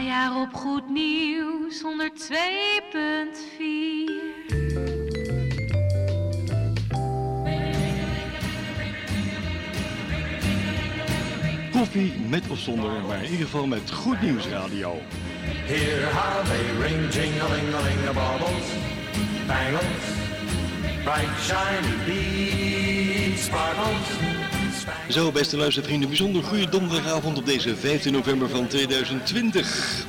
Najaar op Goed Nieuws 102.4. Koffie met of zonder, maar in ieder geval met Goed Nieuws Radio. Hear how they ring, jing-a-ling-a-ling, the baubles, bangles, bright shiny beads, sparkles. Zo, beste luistervrienden, bijzonder goede donderdagavond op deze 15 november van 2020.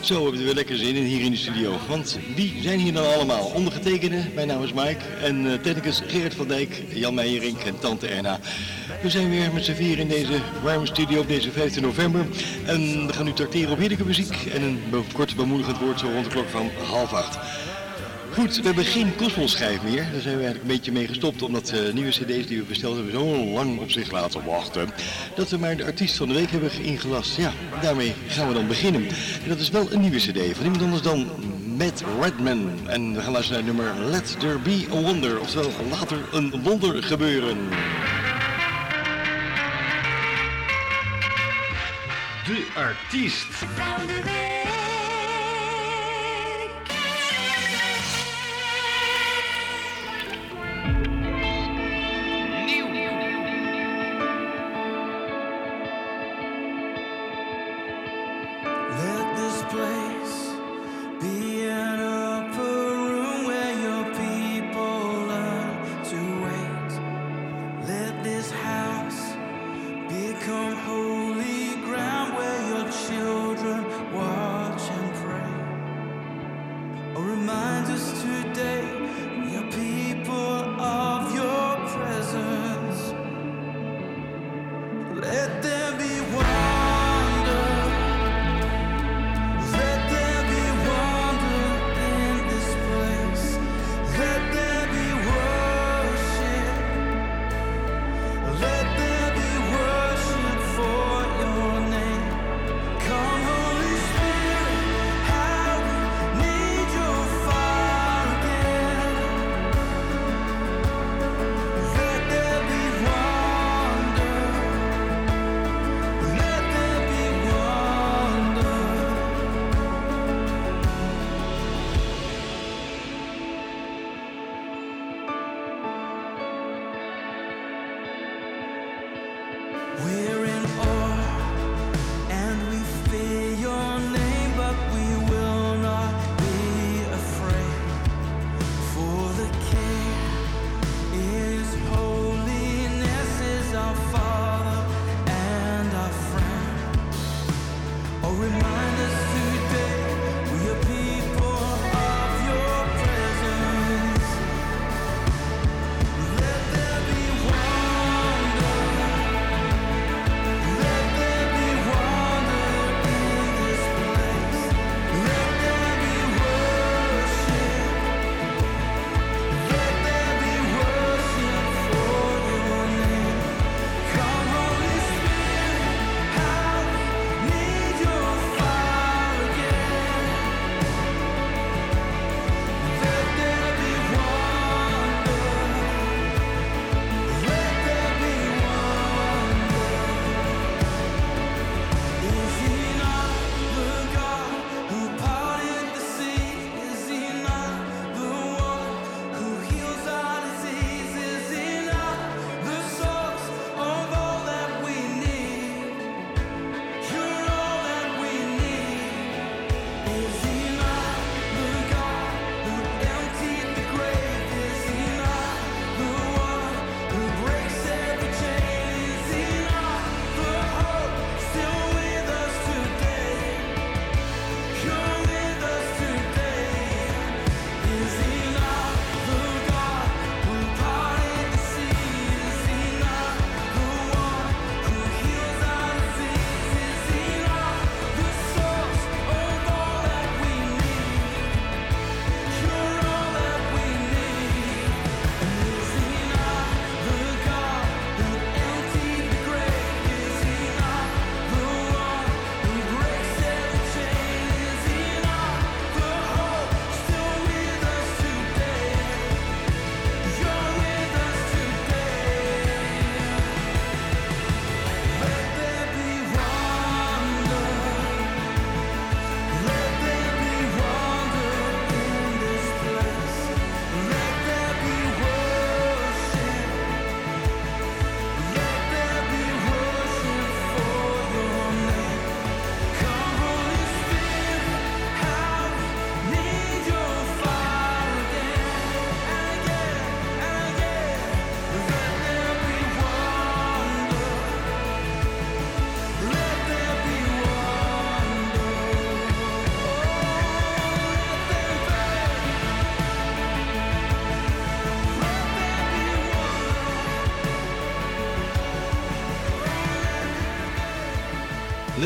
Zo hebben we er weer lekker zin in hier in de studio. Want wie zijn hier dan allemaal? Ondergetekende, mijn naam is Mike. En uh, technicus Gerrit van Dijk, Jan Meijerink en Tante Erna. We zijn weer met z'n vier in deze warme studio op deze 15 november. En we gaan nu tracteren op heerlijke muziek. En een kort bemoedigend woord zo rond de klok van half acht. Goed, we hebben geen gospelschijf meer. Daar zijn we eigenlijk een beetje mee gestopt, omdat de nieuwe cd's die we besteld hebben zo lang op zich laten wachten. Dat we maar de artiest van de week hebben ingelast. Ja, daarmee gaan we dan beginnen. En dat is wel een nieuwe cd van iemand anders dan Matt Redman. En we gaan luisteren naar het nummer Let There Be a Wonder. Oftewel, later een wonder gebeuren. De artiest.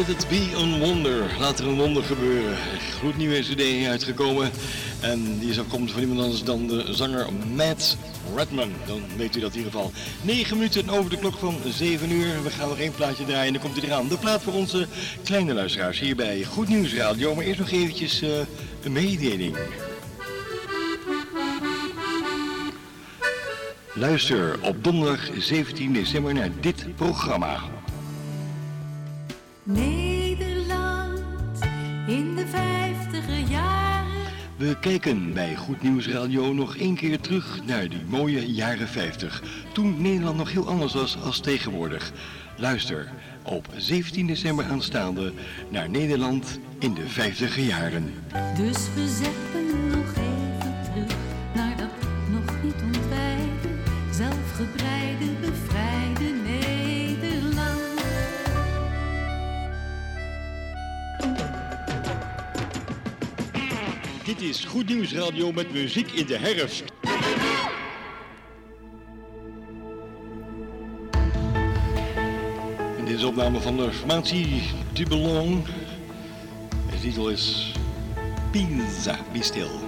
Let it be a wonder. Laat er een wonder gebeuren. Gloednieuwe cd uitgekomen. En die is komt van iemand anders dan de zanger Matt Redman. Dan weet u dat in ieder geval. 9 minuten over de klok van 7 uur. We gaan nog één plaatje draaien en dan komt hij eraan. De plaat voor onze kleine luisteraars hier bij Goed Nieuws Radio. Maar eerst nog eventjes uh, een mededeling. Luister op donderdag 17 december naar dit programma. We kijken bij Goed Nieuws Radio nog één keer terug naar die mooie jaren 50. Toen Nederland nog heel anders was als tegenwoordig. Luister op 17 december aanstaande naar Nederland in de vijftiger jaren. Dus we zetten nog Goed Nieuws Radio met muziek in de herfst. En dit is opname van de formatie Du Belong. De titel is Pizza, Be.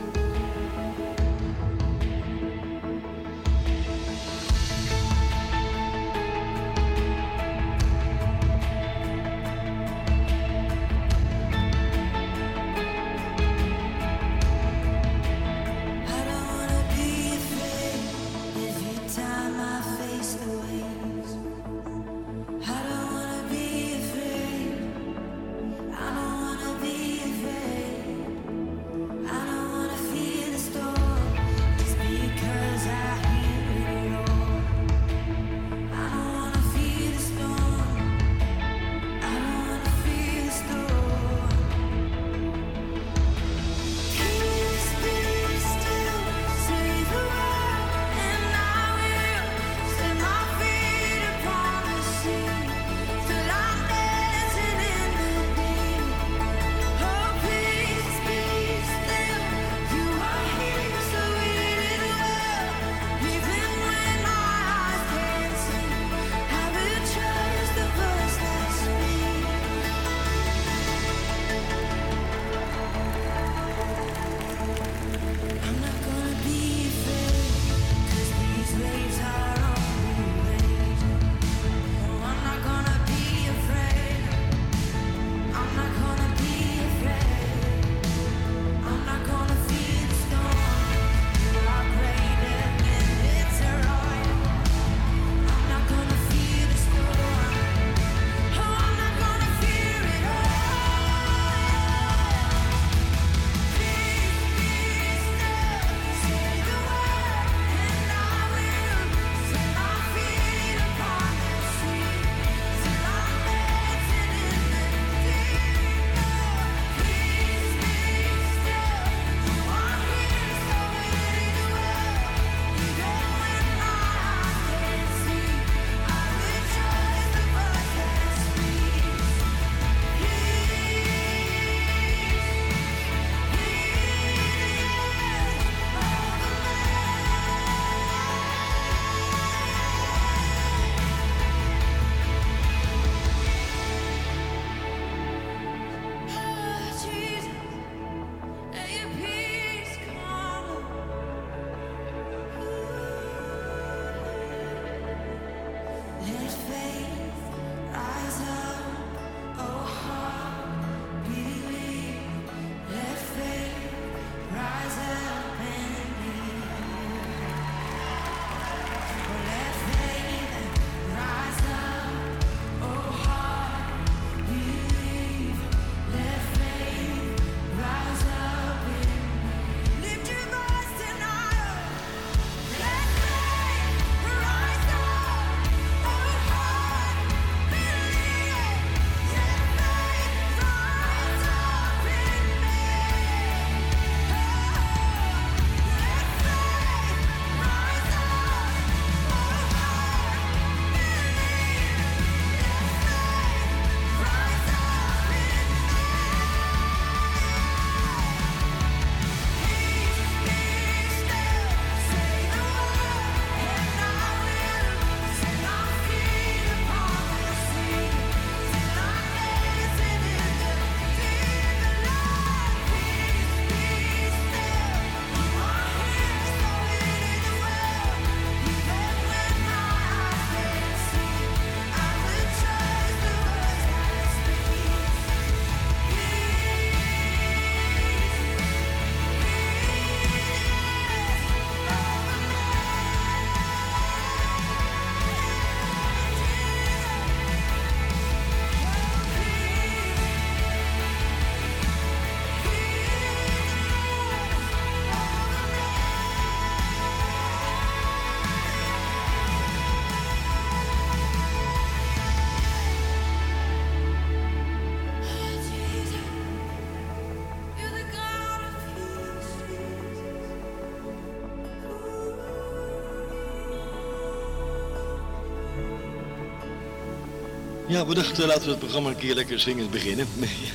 Ja, we dachten laten we het programma een keer lekker zingend beginnen.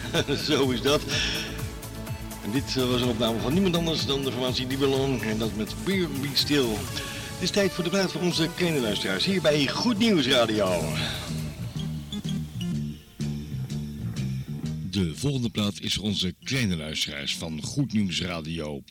Zo is dat. En dit eh, was een opname van niemand anders dan de formatie Die. En dat met Beer Be. Het is tijd voor de praat van onze kleine luisteraars. Hier bij Goed Nieuws Radio. De volgende plaat is voor onze kleine luisteraars van Goed Nieuws Radio.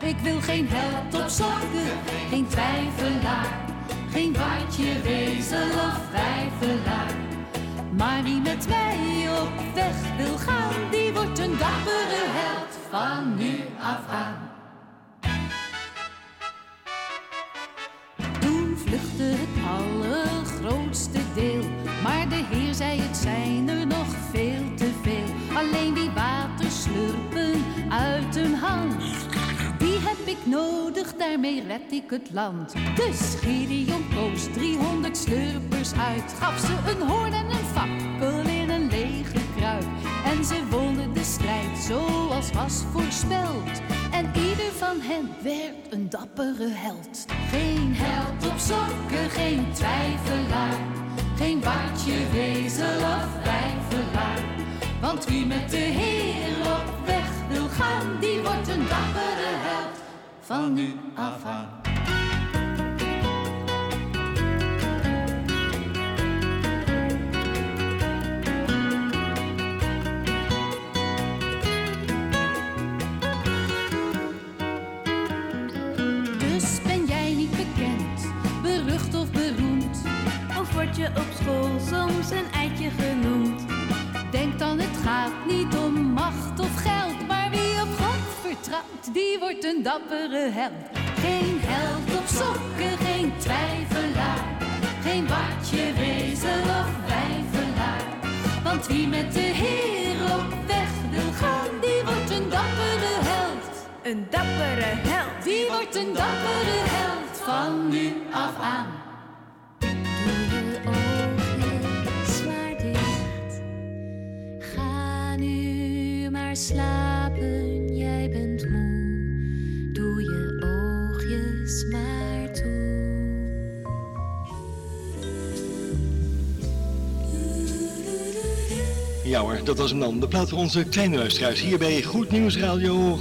Ik wil nodig, daarmee red ik het land. Dus Gideon koos 300 slurpers uit. Gaf ze een hoorn en een fakkel in een lege kruik. En ze wonnen de strijd zoals was voorspeld. En ieder van hen werd een dappere held. Geen held op sokken, geen twijfelaar. Geen watje, wezel of wijfelaar. Want wie met de Heer op weg wil gaan, die wordt een dappere held van nu af aan. Dus ben jij niet bekend, berucht of beroemd? Of word je op school soms een eitje genoemd? Denk dan, het gaat niet om die wordt een dappere held. Geen held op sokken, geen twijfelaar, geen watje, wezel of wijfelaar. Want wie met de Heer op weg wil gaan, die wordt een dappere held. Een dappere held. Die wordt een dappere held van nu af aan. Doe Ja hoor, dat was hem dan. De plaat voor onze kleine luisteraars hier bij Goed Nieuws Radio.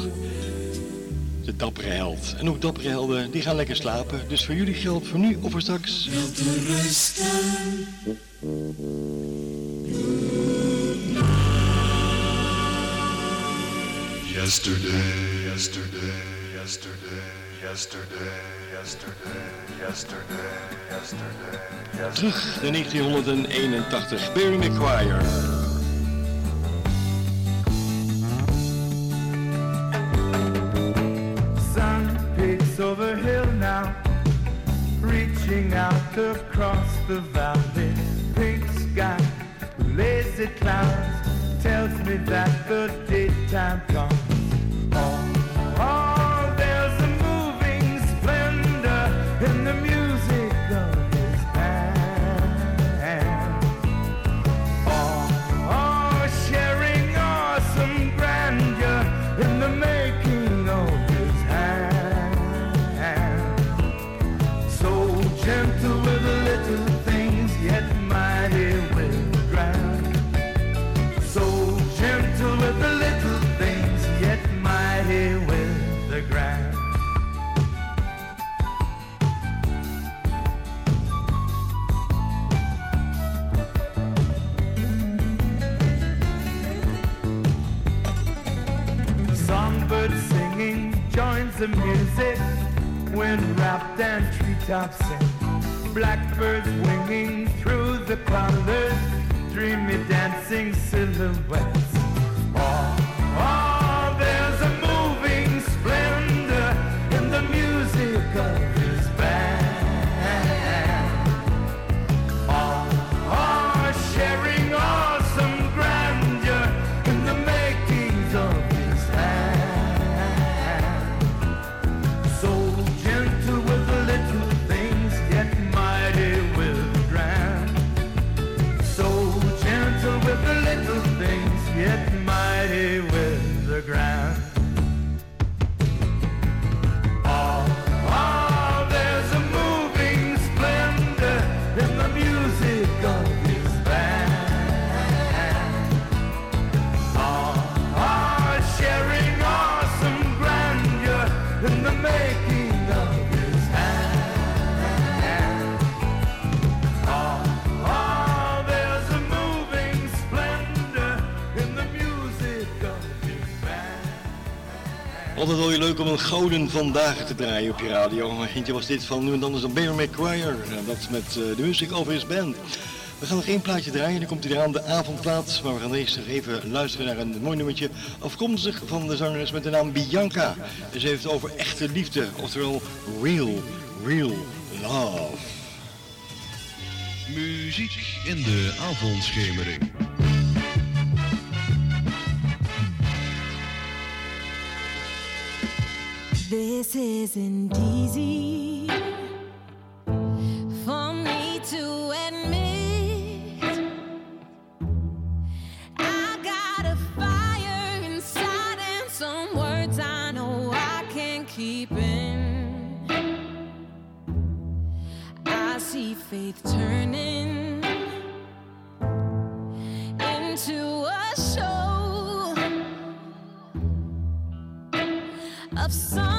De dappere held. En ook dappere helden, die gaan lekker slapen. Dus voor jullie geldt voor nu of voor straks. Yesterday, yesterday, yesterday, yesterday, yesterday, yesterday, yesterday, yesterday. Terug naar 1981, Barry McGuire. Out across the valley. Pink sky, lazy clouds, tells me that the daytime comes. the music, wind wrapped and treetops sing. Blackbirds winging through the colors, dreamy dancing silhouettes. van Gouden vandaag te draaien op je radio. Eentje was dit van nu en dan is dan Bear McQuire, eh, Dat met eh, de Music Over His Band. We gaan nog één plaatje draaien. Dan komt hij eraan, de avondplaats. Maar we gaan eerst nog even luisteren naar een mooi nummertje. Afkomstig van de zangeres met de naam Bianca. En ze heeft het over echte liefde. Oftewel real, real love. Muziek in de avondschemering. This isn't easy for me to admit. I got a fire inside and some words I know I can't keep in. I see faith turning into a show of some.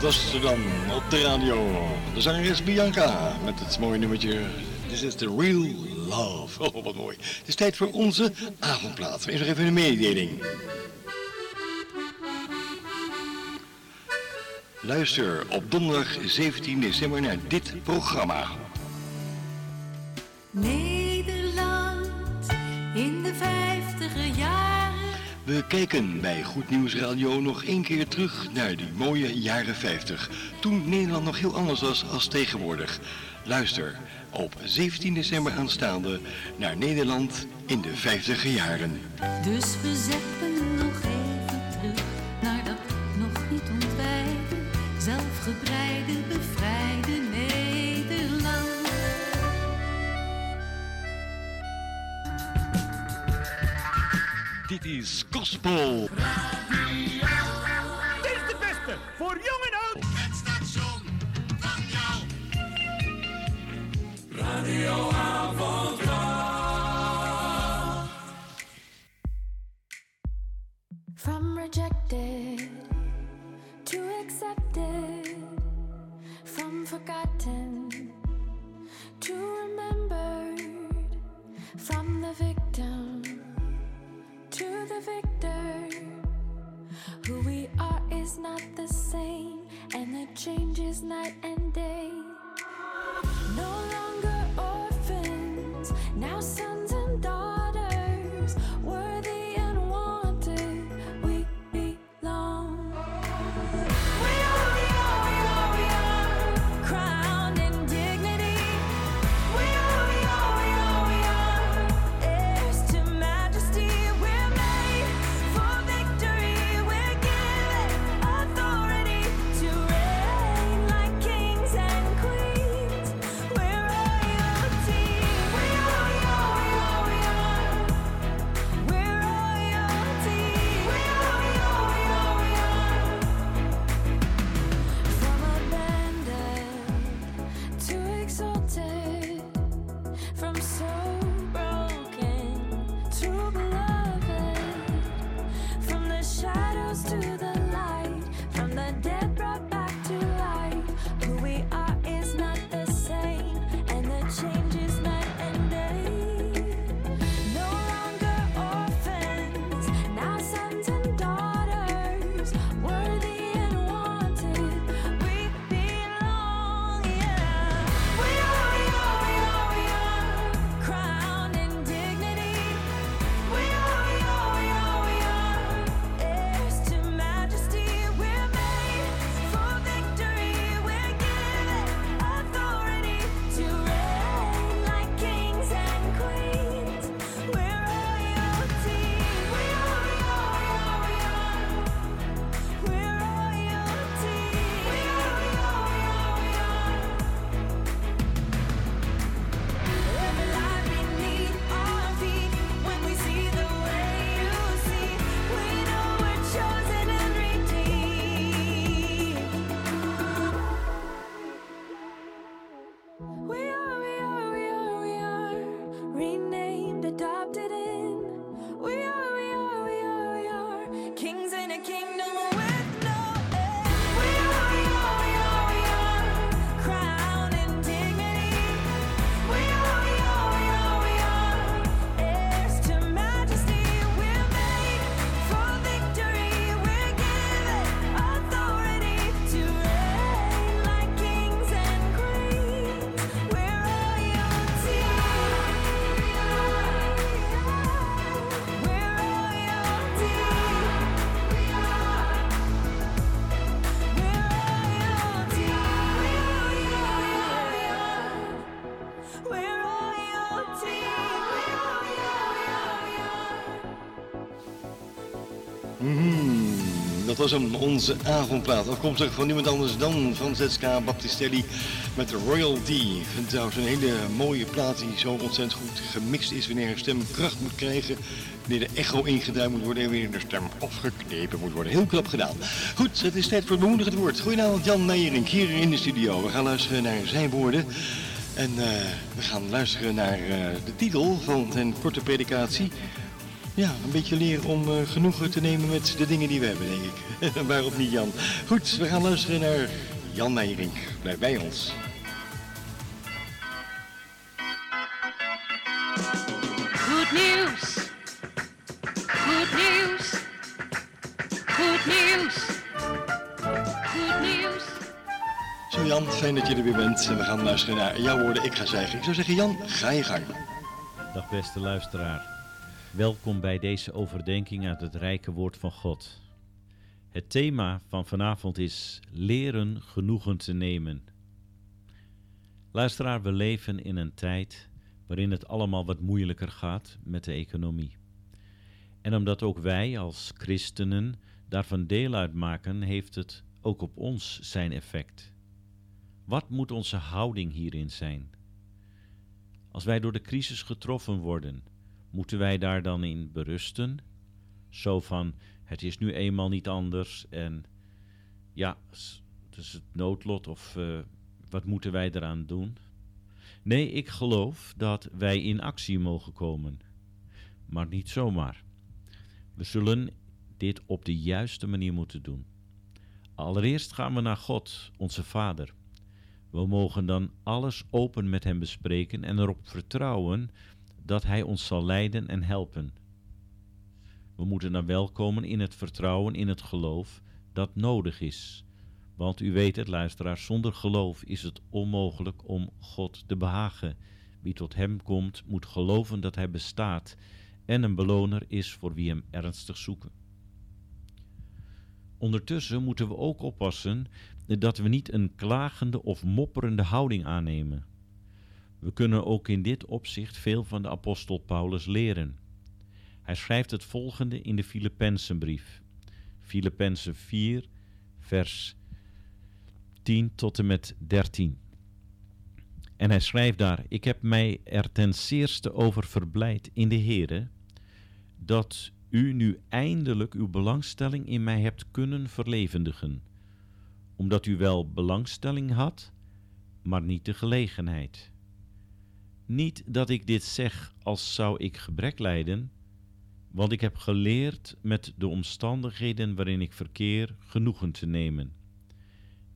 Dat was ze dan op de radio. De zangeres Bianca met het mooie nummertje This is the real love. Oh, wat mooi. Het is tijd voor onze avondplaat. Eerst nog even een mededeling. Luister op donderdag 17 december naar dit programma. Nederland We kijken bij Goed Nieuws Radio nog één keer terug naar die mooie jaren 50. Toen Nederland nog heel anders was als tegenwoordig. Luister op 17 december aanstaande naar Nederland in de 50er jaren. Dus we zetten was hem, onze avondplaat. Afkomstig van niemand anders dan Francesca Baptistelli met de Royalty. Ik vind trouwens een hele mooie plaat die zo ontzettend goed gemixt is wanneer een stem kracht moet krijgen. Wanneer de echo ingeduimd moet worden en wanneer de stem afgeknepen moet worden. Heel knap gedaan. Goed, het is tijd voor het bemoedigend woord. Goedenavond Jan Meijering hier in de studio. We gaan luisteren naar zijn woorden. En eh, we gaan luisteren naar eh, de titel van zijn korte predikatie. Ja, een beetje leren om eh, genoegen te nemen met de dingen die we hebben, denk ik. Waarop niet, Jan? Goed, we gaan luisteren naar Jan Meijering. Blijf bij ons. Goed nieuws. Goed nieuws. Goed nieuws. Goed nieuws. Zo Jan, fijn dat je er weer bent. En we gaan luisteren naar jouw woorden. Ik ga zwijgen. Ik zou zeggen, Jan, ga je gang. Dag beste luisteraar. Welkom bij deze overdenking uit het rijke woord van God. Het thema van vanavond is leren genoegen te nemen. Luisteraar, we leven in een tijd waarin het allemaal wat moeilijker gaat met de economie. En omdat ook wij als christenen daarvan deel uitmaken, heeft het ook op ons zijn effect. Wat moet onze houding hierin zijn? Als wij door de crisis getroffen worden, moeten wij daar dan in berusten? Zo van, het is nu eenmaal niet anders en ja, het is het noodlot of eh, wat moeten wij eraan doen? Nee, ik geloof dat wij in actie mogen komen, maar niet zomaar. We zullen dit op de juiste manier moeten doen. Allereerst gaan we naar God, onze Vader. We mogen dan alles open met Hem bespreken en erop vertrouwen dat Hij ons zal leiden en helpen. We moeten dan wel komen in het vertrouwen, in het geloof dat nodig is. Want u weet het, luisteraar, zonder geloof is het onmogelijk om God te behagen. Wie tot Hem komt, moet geloven dat Hij bestaat en een beloner is voor wie Hem ernstig zoeken. Ondertussen moeten we ook oppassen dat we niet een klagende of mopperende houding aannemen. We kunnen ook in dit opzicht veel van de apostel Paulus leren. Hij schrijft het volgende in de Filippenzenbrief. Filippenzen 4, vers 10 tot en met 13. En hij schrijft daar: Ik heb mij er ten zeerste over verblijd in de Heere dat u nu eindelijk uw belangstelling in mij hebt kunnen verlevendigen, omdat u wel belangstelling had, maar niet de gelegenheid. Niet dat ik dit zeg als zou ik gebrek lijden, want ik heb geleerd met de omstandigheden waarin ik verkeer genoegen te nemen.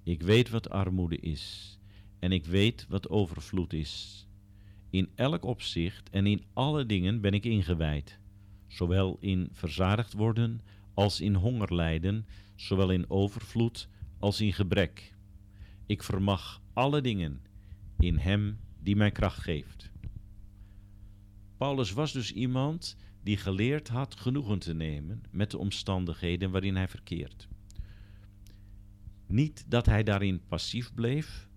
Ik weet wat armoede is en ik weet wat overvloed is. In elk opzicht en in alle dingen ben ik ingewijd, zowel in verzadigd worden als in honger lijden, zowel in overvloed als in gebrek. Ik vermag alle dingen in Hem die mij kracht geeft. Paulus was dus iemand die geleerd had genoegen te nemen met de omstandigheden waarin hij verkeert. Niet dat hij daarin passief bleef,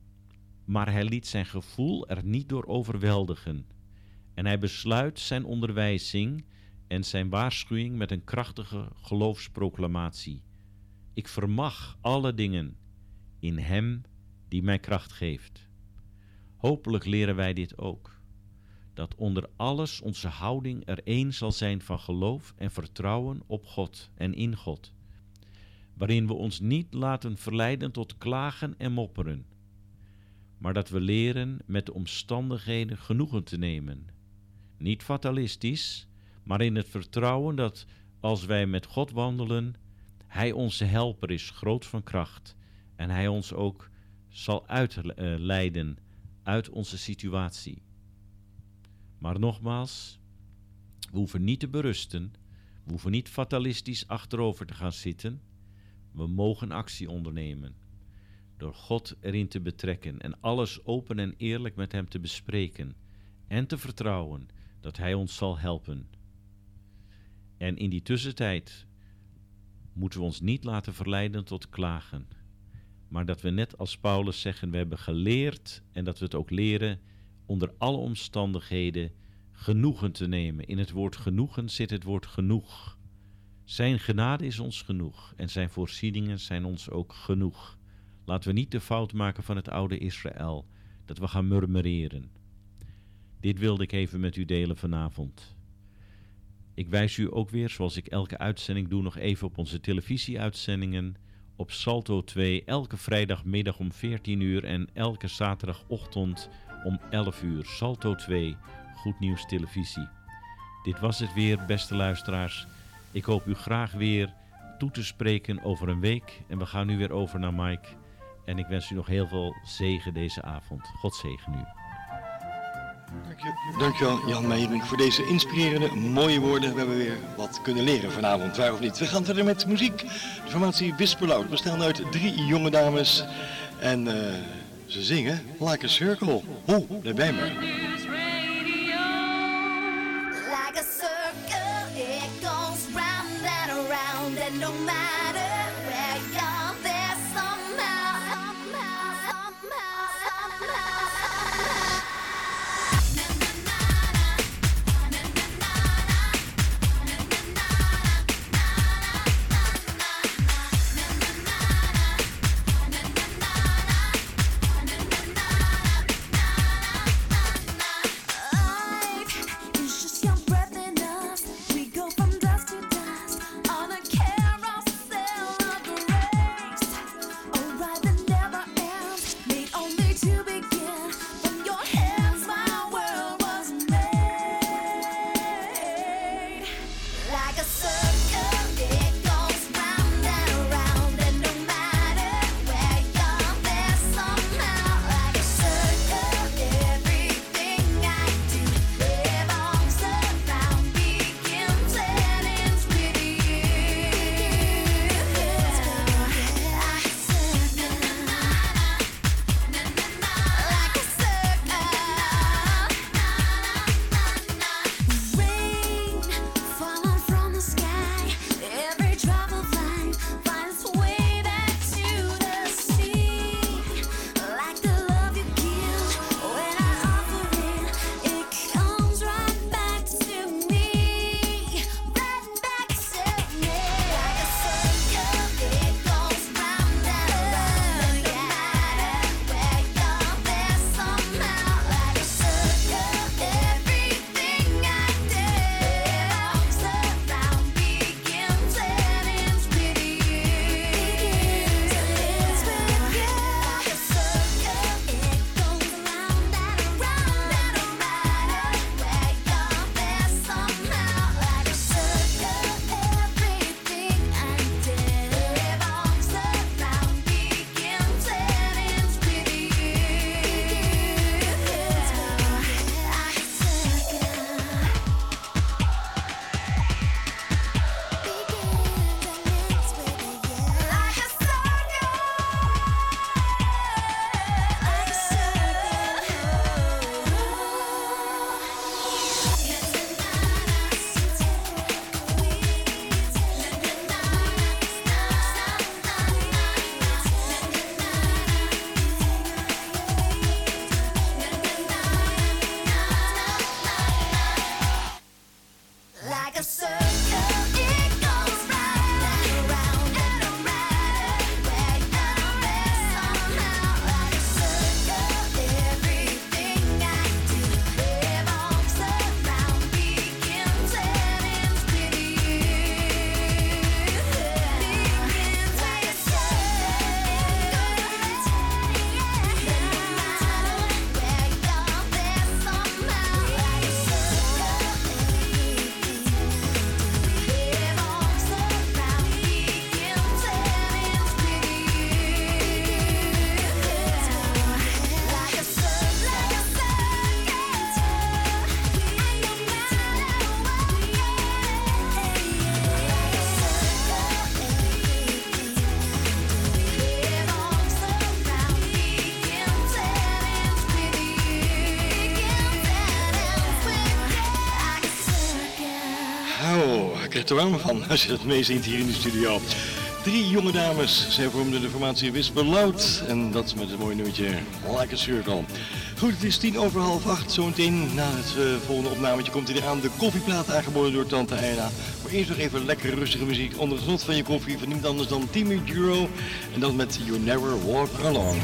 maar hij liet zijn gevoel er niet door overweldigen. En hij besluit zijn onderwijzing en zijn waarschuwing met een krachtige geloofsproclamatie. Ik vermag alle dingen in Hem die mij kracht geeft. Hopelijk leren wij dit ook. Dat onder alles onze houding er één zal zijn van geloof en vertrouwen op God en in God. Waarin we ons niet laten verleiden tot klagen en mopperen. Maar dat we leren met de omstandigheden genoegen te nemen. Niet fatalistisch, maar in het vertrouwen dat als wij met God wandelen, Hij onze helper is, groot van kracht. En Hij ons ook zal uitleiden uit onze situatie. Maar nogmaals, we hoeven niet te berusten, we hoeven niet fatalistisch achterover te gaan zitten. We mogen actie ondernemen. Door God erin te betrekken en alles open en eerlijk met Hem te bespreken en te vertrouwen dat Hij ons zal helpen. En in die tussentijd moeten we ons niet laten verleiden tot klagen, maar dat we net als Paulus zeggen, we hebben geleerd en dat we het ook leren onder alle omstandigheden genoegen te nemen. In het woord genoegen zit het woord genoeg. Zijn genade is ons genoeg en zijn voorzieningen zijn ons ook genoeg. Laten we niet de fout maken van het oude Israël, dat we gaan murmureren. Dit wilde ik even met u delen vanavond. Ik wijs u ook weer, zoals ik elke uitzending doe, nog even op onze televisieuitzendingen op Salto 2 elke vrijdagmiddag om 14 uur en elke zaterdagochtend om 11 uur. Salto 2, Goed Nieuws Televisie. Dit was het weer, beste luisteraars. Ik hoop u graag weer toe te spreken over een week. En we gaan nu weer over naar Mike. En ik wens u nog heel veel zegen deze avond. God zegen u. Dankjewel Jan Meijering voor deze inspirerende, mooie woorden. We hebben weer wat kunnen leren vanavond, waar of niet. We gaan verder met muziek. De formatie Wisperloud bestaat uit drie jonge dames. En eh, ze zingen Like a Circle. Hoe, daar bij me. Like a circle, it goes round and around, and no matter Er warm van als je het meezingt hier in de studio. Drie jonge dames, zij vormden de formatie Wispeloud en dat met het mooie nummertje Like a Circle. Goed, het is tien over half acht, zometeen na het eh, volgende opnametje komt hij eraan. De koffieplaat aangeboden door Tante Eina. Maar eerst nog even lekkere rustige muziek onder het genot van je koffie van niemand anders dan Timmy Duro. En dat met You Never Walk Alone.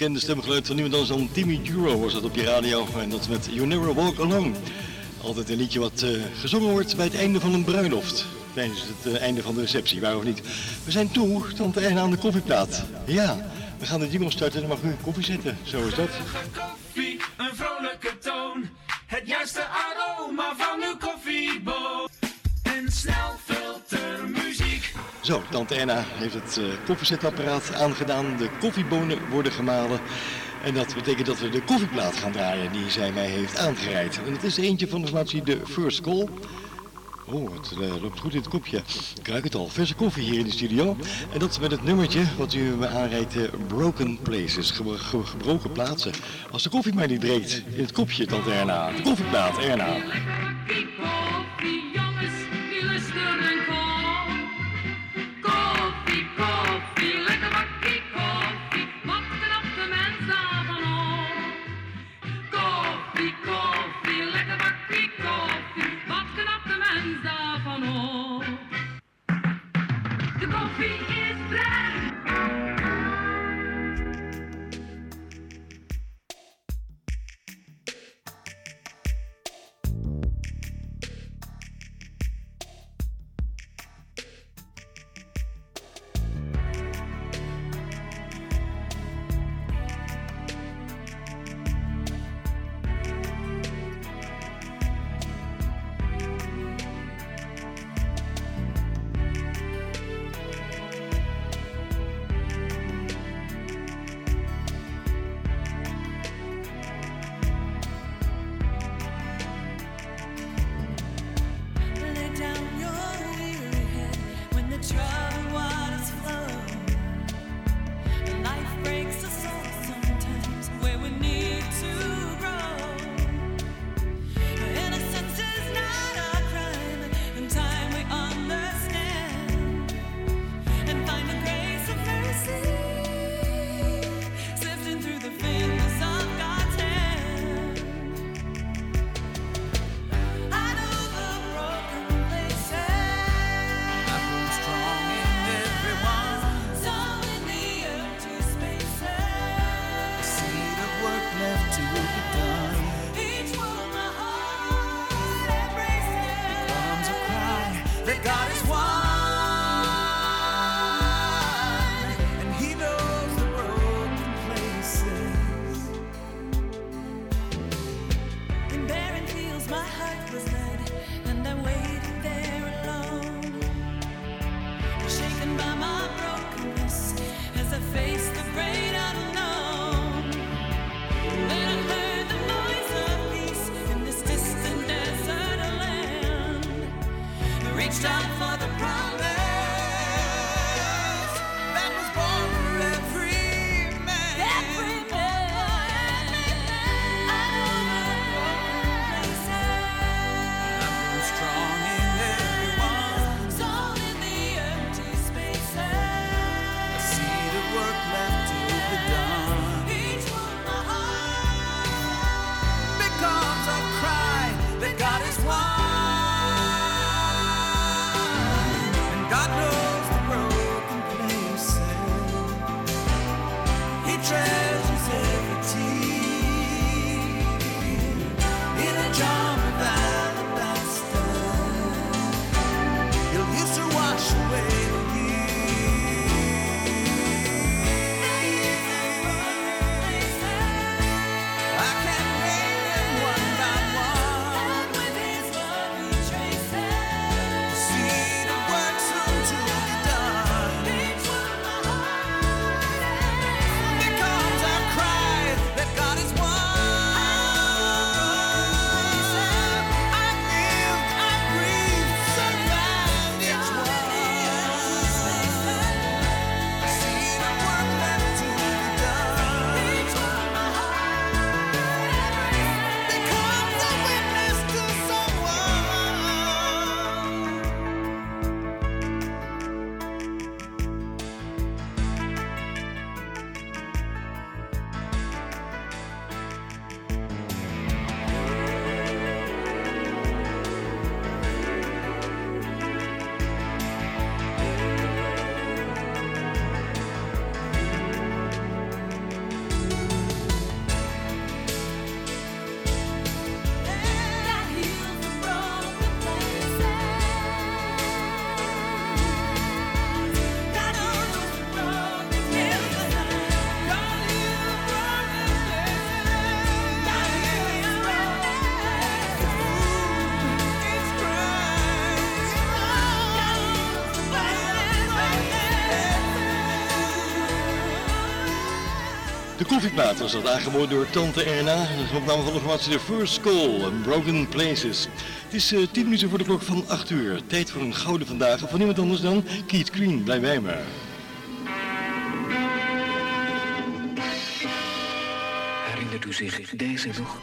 Bekende stemgeluid van niemand anders dan Timmy Duro was dat op je radio. En dat met You Never Walk Alone. Altijd een liedje wat eh, gezongen wordt bij het einde van een bruiloft. Tijdens het eh, einde van de receptie, waar of niet. We zijn toe, tante aan de koffieplaat. Ja, we gaan de jingle starten en dan mag u koffie zetten. Zo is dat. koffie, een vrolijke toon. Het juiste aroma van uw koffieboon. En snel. Zo, tante Erna heeft het eh, koffiezetapparaat aangedaan. De koffiebonen worden gemalen. En dat betekent dat we de koffieplaat gaan draaien die zij mij heeft aangereikt. En het is eentje van de formatie de First Call. Oh, het eh, loopt goed in het kopje. Ik ruik het al. Verse koffie hier in de studio. En dat met het nummertje wat u me aanreikt, eh, Broken Places, ge- ge- gebroken plaatsen. Als de koffie maar niet breekt in het kopje, tante Erna. De koffieplaat, Erna. Koffie, koffie, jongens, Koffieplaat was dat aangeboden door Tante Erna. Op naam van de formatie The First Call, Broken Places. Het is uh, 10 minuten voor de klok van 8 uur. Tijd voor een gouden vandaag van niemand anders dan Keith Green. Blijf bij me. Herinnert u zich deze nog?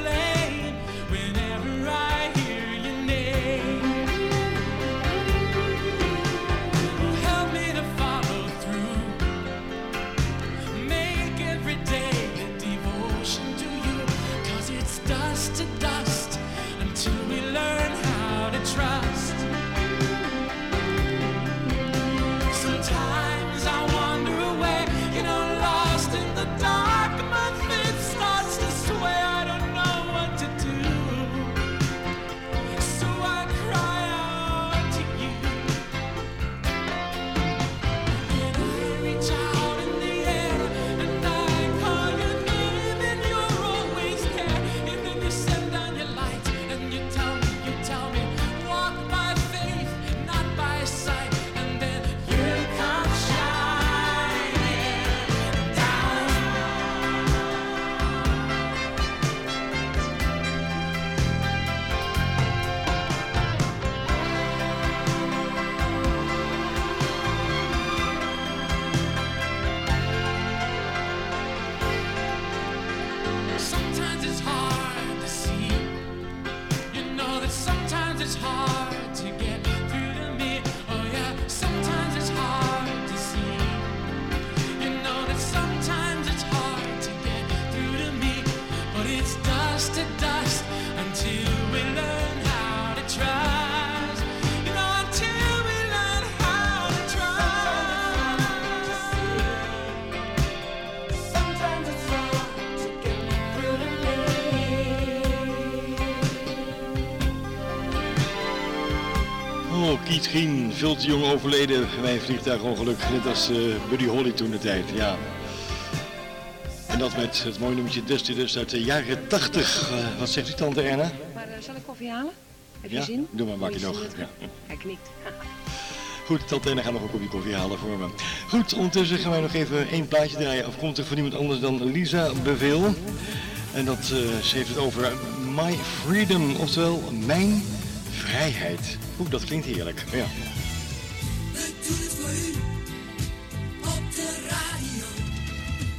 Flame Oh, Keith Green, veel te jong overleden bij een vliegtuigongeluk. Net als eh, Buddy Holly toen de tijd, ja. En dat met het mooie nummertje Dust to Dust uit de jaren 80. Eh, wat zegt u tante Erna? Maar eh, zal ik koffie halen? Heb je Ja? zin? Doe maar, maak je nog. Ja. Hij knikt. Goed, tante Erna gaat nog een kopje koffie halen voor me. Goed, ondertussen gaan wij nog even één plaatje draaien. Afkomstig van niemand anders dan Lisa Beveel. En dat, ze heeft het over My Freedom, oftewel mijn vrijheid. Oeh, dat klinkt heerlijk. Ja. Het. Op de radio.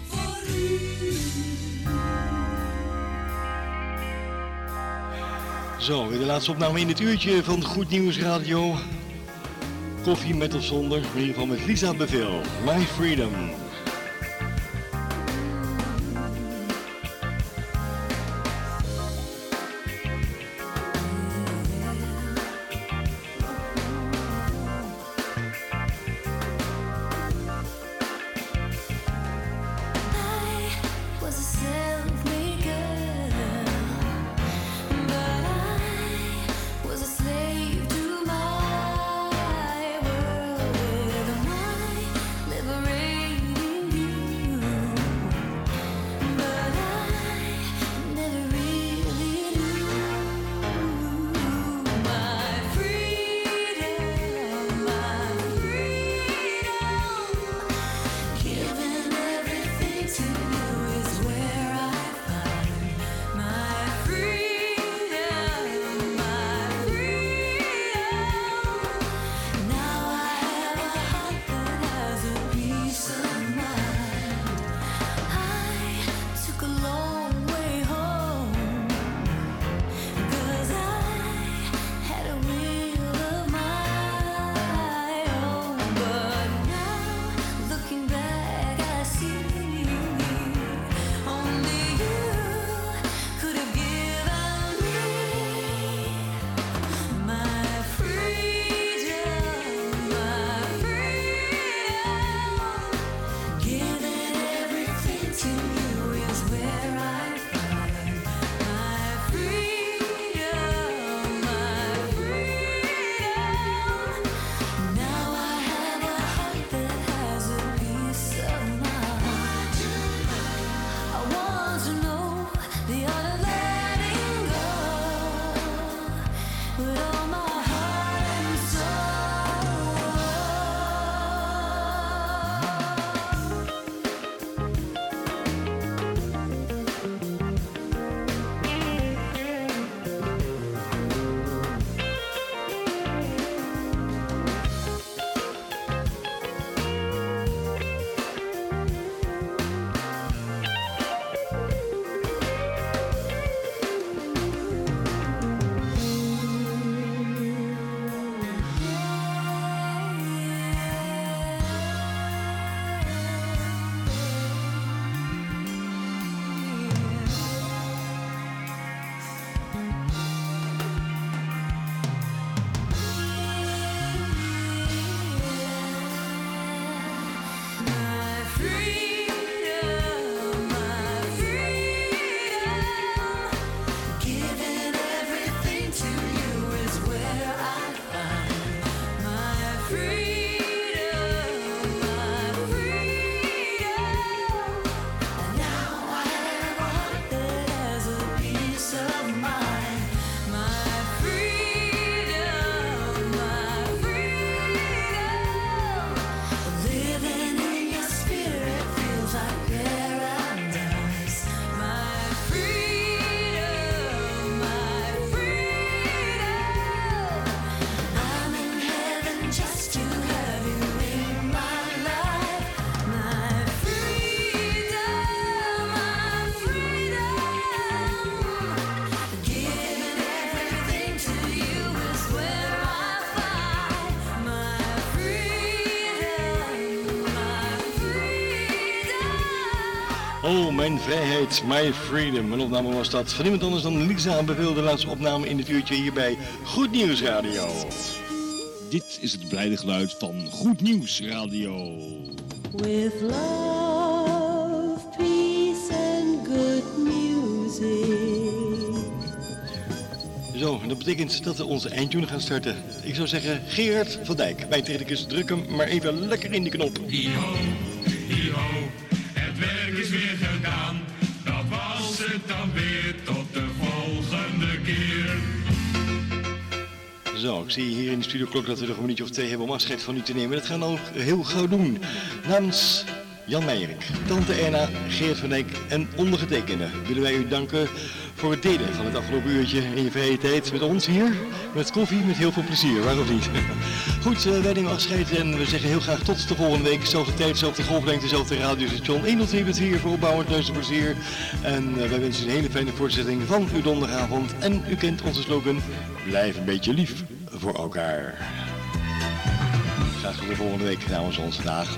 Voor u. Zo, weer de laatste opname in dit uurtje van Goed Nieuws Radio. Koffie met of zonder, in ieder geval met Lisa Beveel. My Freedom. Vrijheid, my freedom. Een opname was dat van iemand anders dan Lisa Beveel, de laatste opname in het uurtje hier bij Goed Nieuws Radio. Dit is het blijde geluid van Goed Nieuws Radio. With love, peace and good music. Zo, en dat betekent dat we onze eindtune gaan starten. Ik zou zeggen, Gerard van Dijk, mijn technicus, druk hem maar even lekker in de knop. Zie hier in de studioklok dat we nog een minuutje of twee hebben om afscheid van u te nemen. Dat gaan we ook heel gauw doen. Namens Jan Meijerik, Tante Erna, Geert van Dijk en ondergetekende willen wij u danken voor het delen van het afgelopen uurtje in je vrije tijd met ons hier. Met koffie, met heel veel plezier, waarom niet? Goed, uh, wij nemen afscheid en we zeggen heel graag tot de volgende week. Zelfde tijd, zelfde golflengte, zelfde radiostation 102.4 voor opbouwend luisterplezier. En uh, wij wensen u een hele fijne voortzetting van uw donderdagavond. En u kent onze slogan, blijf een beetje lief voor elkaar. Graag tot de volgende week namens onze dag.